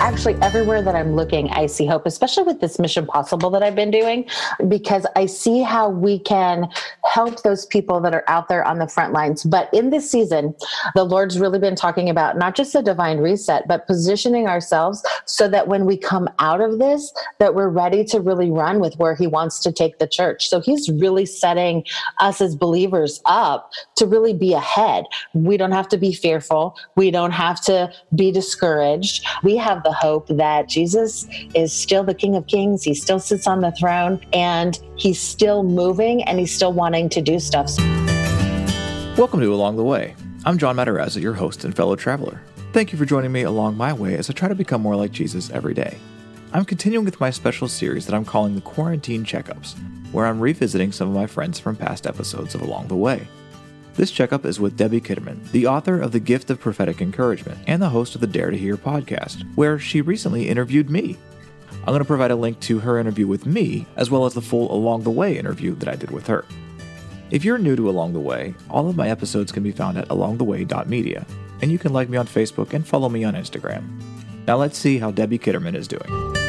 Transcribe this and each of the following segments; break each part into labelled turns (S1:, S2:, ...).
S1: actually everywhere that I'm looking, I see hope, especially with this Mission Possible that I've been doing, because I see how we can help those people that are out there on the front lines. But in this season, the Lord's really been talking about not just a divine reset, but positioning ourselves so that when we come out of this, that we're ready to really run with where He wants to take the church. So He's really setting us as believers up to really be ahead. We don't have to be fearful. We don't have to be discouraged. We have the hope that Jesus is still the King of Kings. He still sits on the throne and he's still moving and he's still wanting to do stuff.
S2: Welcome to Along the Way. I'm John Matarazzo, your host and fellow traveler. Thank you for joining me along my way as I try to become more like Jesus every day. I'm continuing with my special series that I'm calling the Quarantine Checkups, where I'm revisiting some of my friends from past episodes of Along the Way. This checkup is with Debbie Kitterman, the author of The Gift of Prophetic Encouragement and the host of the Dare to Hear podcast, where she recently interviewed me. I'm going to provide a link to her interview with me, as well as the full Along the Way interview that I did with her. If you're new to Along the Way, all of my episodes can be found at alongtheway.media, and you can like me on Facebook and follow me on Instagram. Now let's see how Debbie Kitterman is doing.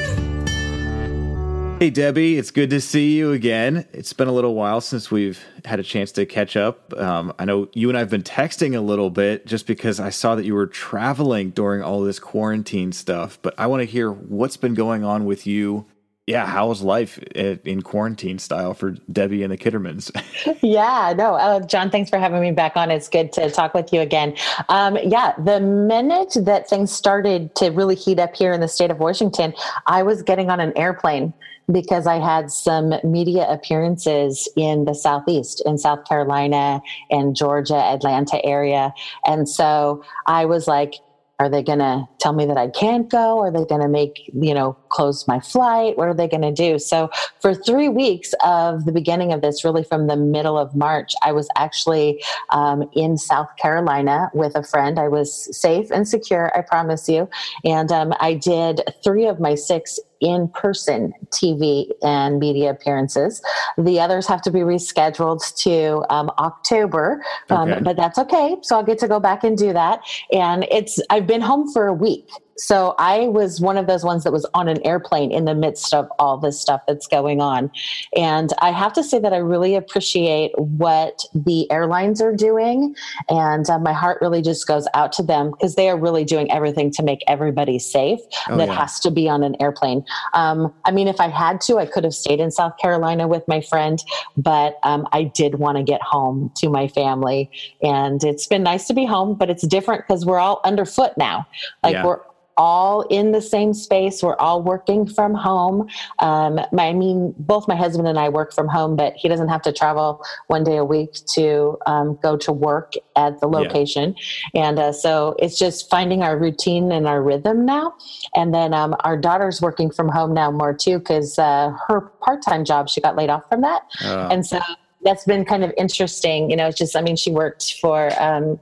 S2: Hey, Debbie, it's good to see you again. It's been a little while since we've had a chance to catch up. Um, I know you and I have been texting a little bit just because I saw that you were traveling during all this quarantine stuff, but I want to hear what's been going on with you. Yeah, how's life in quarantine style for Debbie and the Kittermans?
S1: yeah, no, uh, John, thanks for having me back on. It's good to talk with you again. Um, yeah, the minute that things started to really heat up here in the state of Washington, I was getting on an airplane because I had some media appearances in the Southeast, in South Carolina and Georgia, Atlanta area. And so I was like, are they going to tell me that I can't go? Are they going to make, you know, close my flight? What are they going to do? So for three weeks of the beginning of this, really from the middle of March, I was actually um, in South Carolina with a friend. I was safe and secure, I promise you. And um, I did three of my six in person TV and media appearances. The others have to be rescheduled to um, October, um, okay. but that's okay. So I'll get to go back and do that. And it's, I've been home for a week. So I was one of those ones that was on an airplane in the midst of all this stuff that's going on. And I have to say that I really appreciate what the airlines are doing. And uh, my heart really just goes out to them because they are really doing everything to make everybody safe oh, that yeah. has to be on an airplane. Um, I mean, if I had to, I could have stayed in South Carolina with my friend, but um, I did want to get home to my family. And it's been nice to be home, but it's different because we're all underfoot now. Like yeah. we're all in the same space. We're all working from home. Um, my, I mean, both my husband and I work from home, but he doesn't have to travel one day a week to um, go to work at the location. Yeah. And uh, so it's just finding our routine and our rhythm now. And then um, our daughter's working from home now more too because uh, her part time job, she got laid off from that. Uh. And so that's been kind of interesting. You know, it's just, I mean, she worked for um,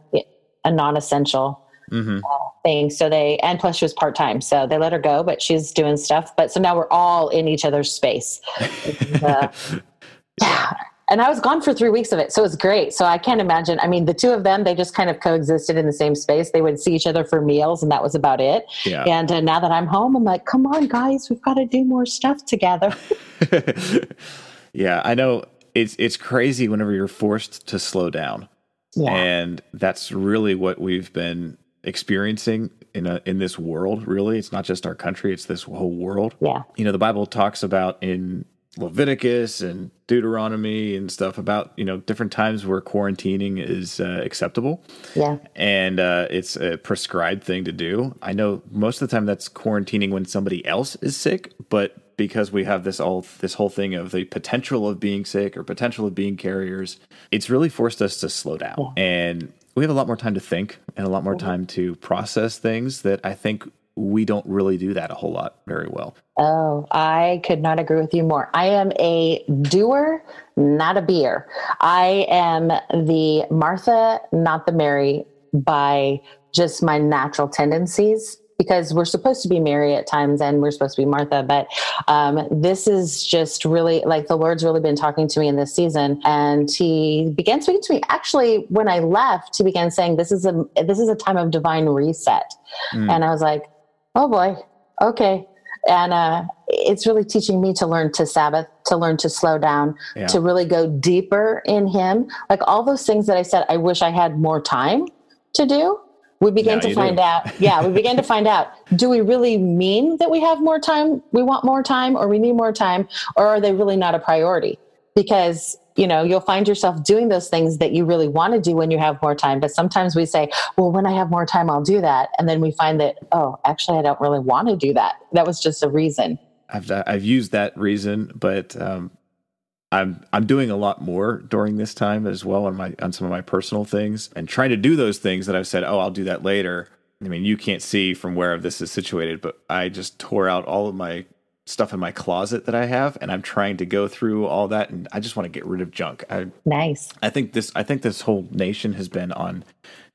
S1: a non essential mm-hmm. uh, thing. So they, and plus she was part time. So they let her go, but she's doing stuff. But so now we're all in each other's space. uh, yeah. And I was gone for three weeks of it. So it was great. So I can't imagine. I mean, the two of them, they just kind of coexisted in the same space. They would see each other for meals and that was about it. Yeah. And uh, now that I'm home, I'm like, come on, guys, we've got to do more stuff together.
S2: yeah. I know it's, it's crazy whenever you're forced to slow down. Yeah. And that's really what we've been experiencing in a in this world really. It's not just our country it's this whole world.
S1: Yeah.
S2: You know the bible talks about in leviticus and deuteronomy and stuff about you know different times where quarantining is uh, acceptable.
S1: Yeah.
S2: And uh, it's a prescribed thing to do. I know most of the time that's quarantining when somebody else is sick but because we have this all this whole thing of the potential of being sick or potential of being carriers it's really forced us to slow down. Yeah. and we have a lot more time to think and a lot more mm-hmm. time to process things that I think we don't really do that a whole lot very well.
S1: Oh, I could not agree with you more. I am a doer, not a beer. I am the Martha, not the Mary, by just my natural tendencies because we're supposed to be Mary at times and we're supposed to be Martha. But um, this is just really like the Lord's really been talking to me in this season, and He began speaking to me. Actually, when I left, He began saying, "This is a this is a time of divine reset," mm. and I was like, "Oh boy." okay. And uh, it's really teaching me to learn to Sabbath, to learn to slow down, yeah. to really go deeper in Him. Like all those things that I said, I wish I had more time to do. We begin to find do. out, yeah, we begin to find out. Do we really mean that we have more time, we want more time, or we need more time, or are they really not a priority? Because you know you'll find yourself doing those things that you really want to do when you have more time. But sometimes we say well when i have more time i'll do that. And then we find that oh actually i don't really want to do that. That was just a reason.
S2: I've i've used that reason but um, I'm I'm doing a lot more during this time as well on my on some of my personal things and trying to do those things that I've said, oh, I'll do that later. I mean, you can't see from where this is situated, but I just tore out all of my stuff in my closet that I have, and I'm trying to go through all that, and I just want to get rid of junk. I,
S1: nice.
S2: I think this. I think this whole nation has been on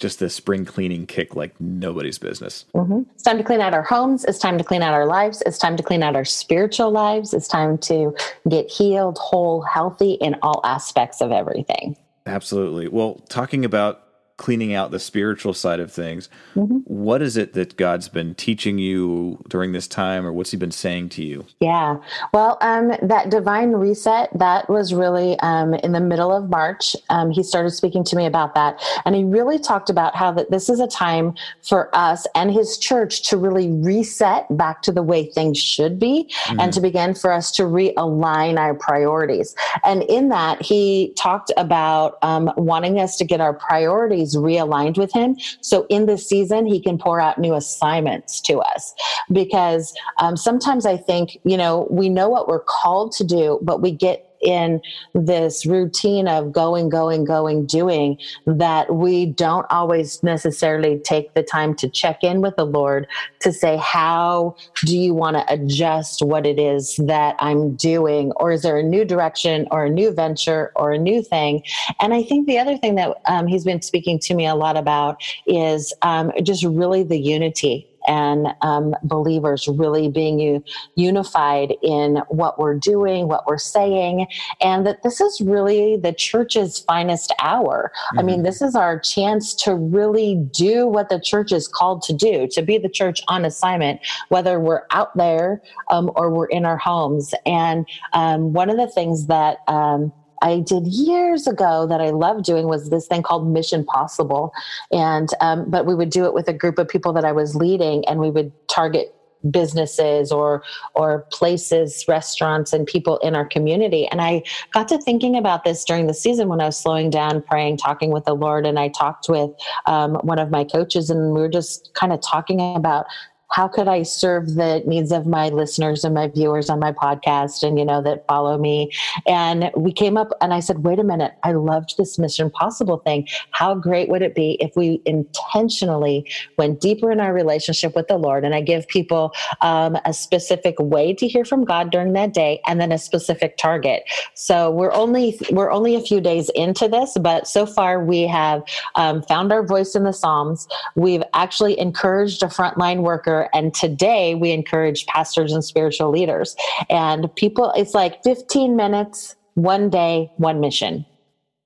S2: just this spring cleaning kick like nobody's business.
S1: Mm-hmm. It's time to clean out our homes. It's time to clean out our lives. It's time to clean out our spiritual lives. It's time to get healed, whole, healthy in all aspects of everything.
S2: Absolutely. Well, talking about cleaning out the spiritual side of things. Mm-hmm. What is it that God's been teaching you during this time, or what's He been saying to you?
S1: Yeah, well, um, that divine reset that was really um, in the middle of March. Um, he started speaking to me about that, and he really talked about how that this is a time for us and His church to really reset back to the way things should be, mm-hmm. and to begin for us to realign our priorities. And in that, he talked about um, wanting us to get our priorities priorities realigned with him. So in this season, he can pour out new assignments to us because um, sometimes I think, you know, we know what we're called to do, but we get in this routine of going, going, going, doing that we don't always necessarily take the time to check in with the Lord to say, How do you want to adjust what it is that I'm doing? Or is there a new direction or a new venture or a new thing? And I think the other thing that um, he's been speaking to me a lot about is um, just really the unity and um, believers really being u- unified in what we're doing, what we're saying, and that this is really the church's finest hour. Mm-hmm. I mean, mm-hmm. this is our chance to really do what the church is called to do, to be the church on assignment, whether we're out there um, or we're in our homes. And um, one of the things that um, I did years ago that I loved doing was this thing called Mission Possible, and um, but we would do it with a group of people that I was leading, and we would target businesses or or places restaurants and people in our community. And i got to thinking about this during the season when i was slowing down praying talking with the lord. And i talked with um, one of my coaches and we were just kind of talking about how could I serve the needs of my listeners and my viewers on my podcast and, you know, that follow me? And we came up and I said, wait a minute, I loved this Mission Possible thing. How great would it be if we intentionally went deeper in our relationship with the Lord? And I give people um, a specific way to hear from God during that day and then a specific target. So we're only, we're only a few days into this, but so far we have um, found our voice in the Psalms. We've actually encouraged a frontline worker and today we encourage pastors and spiritual leaders. And people, it's like 15 minutes, one day, one mission.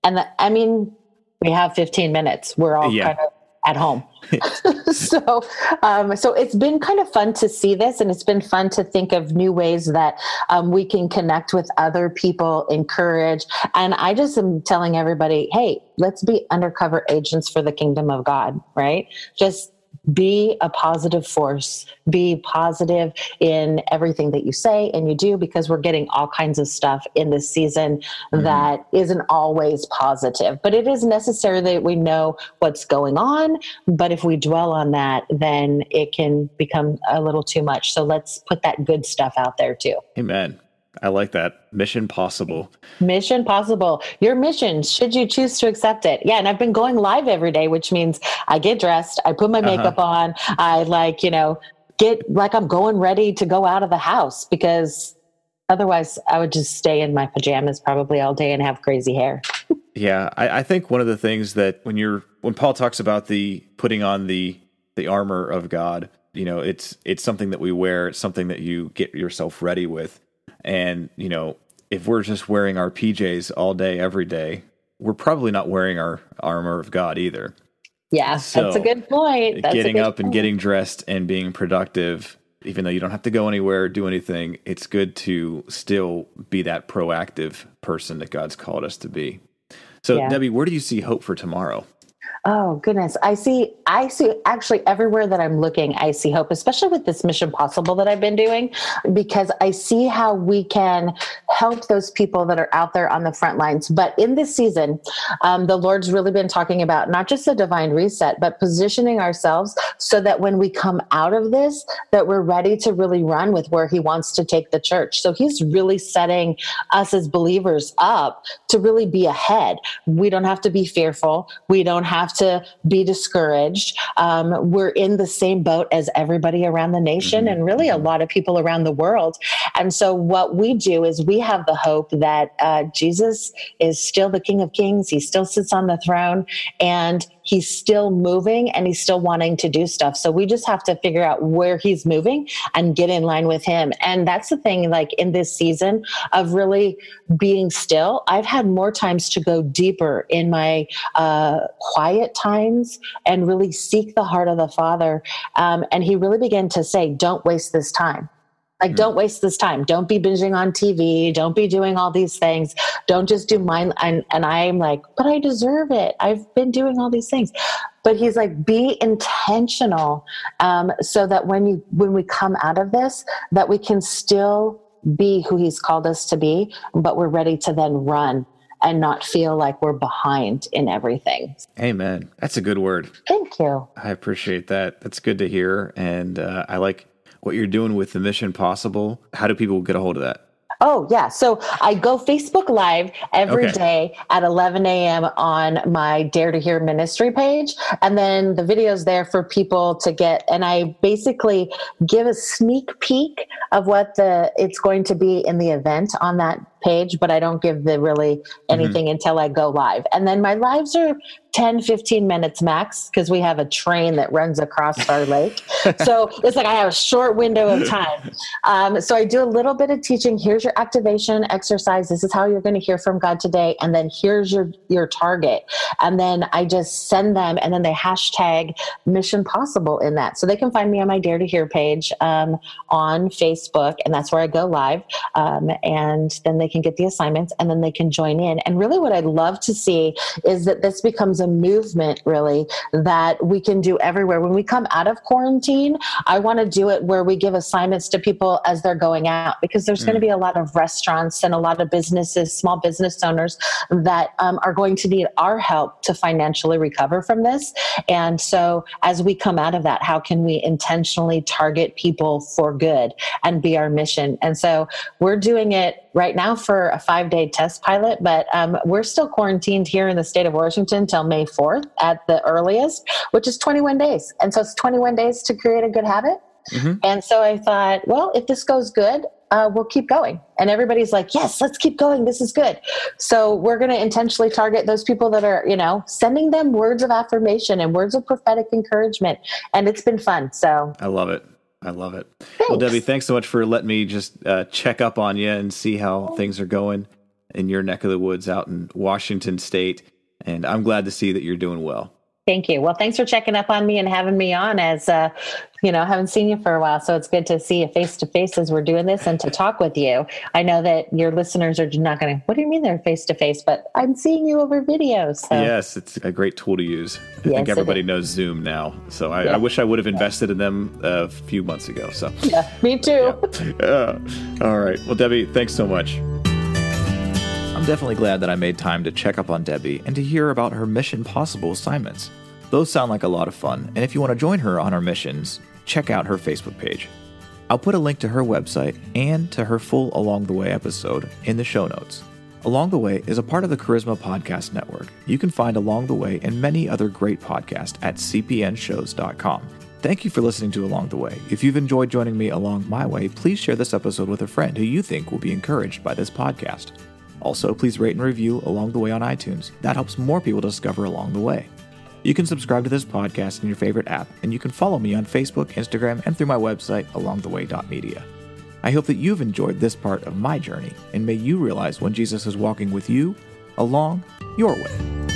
S1: And the, I mean, we have 15 minutes. We're all yeah. kind of at home. so, um, so it's been kind of fun to see this, and it's been fun to think of new ways that um, we can connect with other people, encourage. And I just am telling everybody, hey, let's be undercover agents for the kingdom of God, right? Just be a positive force. Be positive in everything that you say and you do because we're getting all kinds of stuff in this season mm-hmm. that isn't always positive. But it is necessary that we know what's going on. But if we dwell on that then it can become a little too much. So let's put that good stuff out there too.
S2: Amen I like that. Mission possible.
S1: Mission possible. Your mission, should you choose to accept it. Yeah. And I've been going live every day, which means I get dressed, I put my uh-huh. makeup on, I like, you know, get like I'm going ready to go out of the house because otherwise I would just stay in my pajamas probably all day and have crazy hair.
S2: yeah. I, I think one of the things that when you're, when Paul talks about the putting on the, the armor of God, you know, it's, it's something that we wear. It's something that you get yourself ready with and, you know, if we're just wearing our PJs all day, every day, we're probably not wearing our armor of God either.
S1: Yeah, so that's a good point. That's
S2: getting
S1: good
S2: up point. and getting dressed and being productive even though you don't have to go anywhere, or do anything, it's good to still be that proactive person that God's called us to be. So, yeah. Debbie, where do you see hope for tomorrow?
S1: Oh goodness. I see I see actually everywhere that I'm looking, I see hope, especially with this Mission Possible that I've been doing, because I see how we can help those people that are out there on the front lines. But in this season, um, the Lord's really been talking about not just a divine reset, but positioning ourselves so that when we come out of this, that we're ready to really run with where He wants to take the church. So He's really setting us as believers up to really be ahead. We don't have to be fearful. We don't have to be discouraged. Um, we're in the same boat as everybody around the nation mm-hmm. and really a lot of people around the world. And so, what we do is we have the hope that uh, Jesus is still the King of Kings, he still sits on the throne, and he's still moving and he's still wanting to do stuff. So we just have to figure out where he's moving and get in line with him. And that's the thing, like in this season of really being still, I've had more times to go deeper in my uh, quiet times and really seek the heart of the Father. Um, and he really began to say, don't waste this time like, mm don't waste this time. Don't be binging on TV. Don't be doing all these things. Don't just do mine. And, and I'm like, but I deserve it. I've been doing all these things. But he's like, be intentional, um, so that when you when we come out of this, that we can still be who he's called us to be, but we're ready to then run and not feel like we're behind in everything.
S2: Amen. That's a good word.
S1: Thank you.
S2: I appreciate that. That's good to hear. And uh, I like what you're doing with the Mission Possible. How do people get a hold of that?
S1: Oh, yeah. So I go Facebook Live every okay. day at 11 a.m. on my Dare to Hear ministry page. And then the video's there for people to get. And I basically give a sneak peek of what the it's going to be in the event on that page, but I don't give the really mm-hmm. anything mm-hmm. until I go live. And then my lives are 10, 15 minutes max because we have a train that runs across our lake. so it's like I have a short window of time. Um, so I do a little bit of teaching. Here's your activation exercise. This is how you're going to hear from God today. And then here's your, your target. And then I just send them and then they hashtag mission possible in that. So they can find me on my Dare to Hear page um, on Facebook. And that's where I go live. Um, and then they can get the assignments and then they can join in. And really what I'd love to see is that this becomes becomes a movement really that we can do everywhere. When we come out of quarantine, I want to do it where we give assignments to people as they're going out because there's mm. going to be a lot of restaurants and a lot of businesses, small business owners that um, are going to need our help to financially recover from this. And so as we come out of that, how can we intentionally target people for good and be our mission? And so we're doing it right now for a five day test pilot, but um, we're still quarantined here in the state of Washington till May 4th at the earliest, which is 21 days. And so it's 21 days to create a good habit. Mm-hmm. And so I thought, well, if this goes good, uh, we'll keep going. And everybody's like, yes, let's keep going. This is good. So we're going to intentionally target those people that are, you know, sending them words of affirmation and words of prophetic encouragement. And it's been fun. So
S2: I love it. I love it. Thanks. Well, Debbie, thanks so much for letting me just uh, check up on you and see how things are going in your neck of the woods out in Washington State. And I'm glad to see that you're doing well.
S1: Thank you. Well, thanks for checking up on me and having me on as, uh, you know, haven't seen you for a while. So it's good to see you face to face as we're doing this and to talk with you. I know that your listeners are not going to, what do you mean they're face to face? But I'm seeing you over video. So.
S2: Yes, it's a great tool to use. I yes, think everybody knows Zoom now. So I, yeah. I, wish I would have invested in them a few months ago. So,
S1: yeah, me too.
S2: Yeah. Uh, all right. Well, Debbie, thanks so much. I'm definitely glad that I made time to check up on Debbie and to hear about her Mission Possible assignments. Those sound like a lot of fun, and if you want to join her on her missions, check out her Facebook page. I'll put a link to her website and to her full Along the Way episode in the show notes. Along the Way is a part of the Charisma Podcast Network. You can find Along the Way and many other great podcasts at cpnshows.com. Thank you for listening to Along the Way. If you've enjoyed joining me along my way, please share this episode with a friend who you think will be encouraged by this podcast. Also, please rate and review Along the Way on iTunes. That helps more people discover Along the Way. You can subscribe to this podcast in your favorite app, and you can follow me on Facebook, Instagram, and through my website, alongtheway.media. I hope that you've enjoyed this part of my journey, and may you realize when Jesus is walking with you along your way.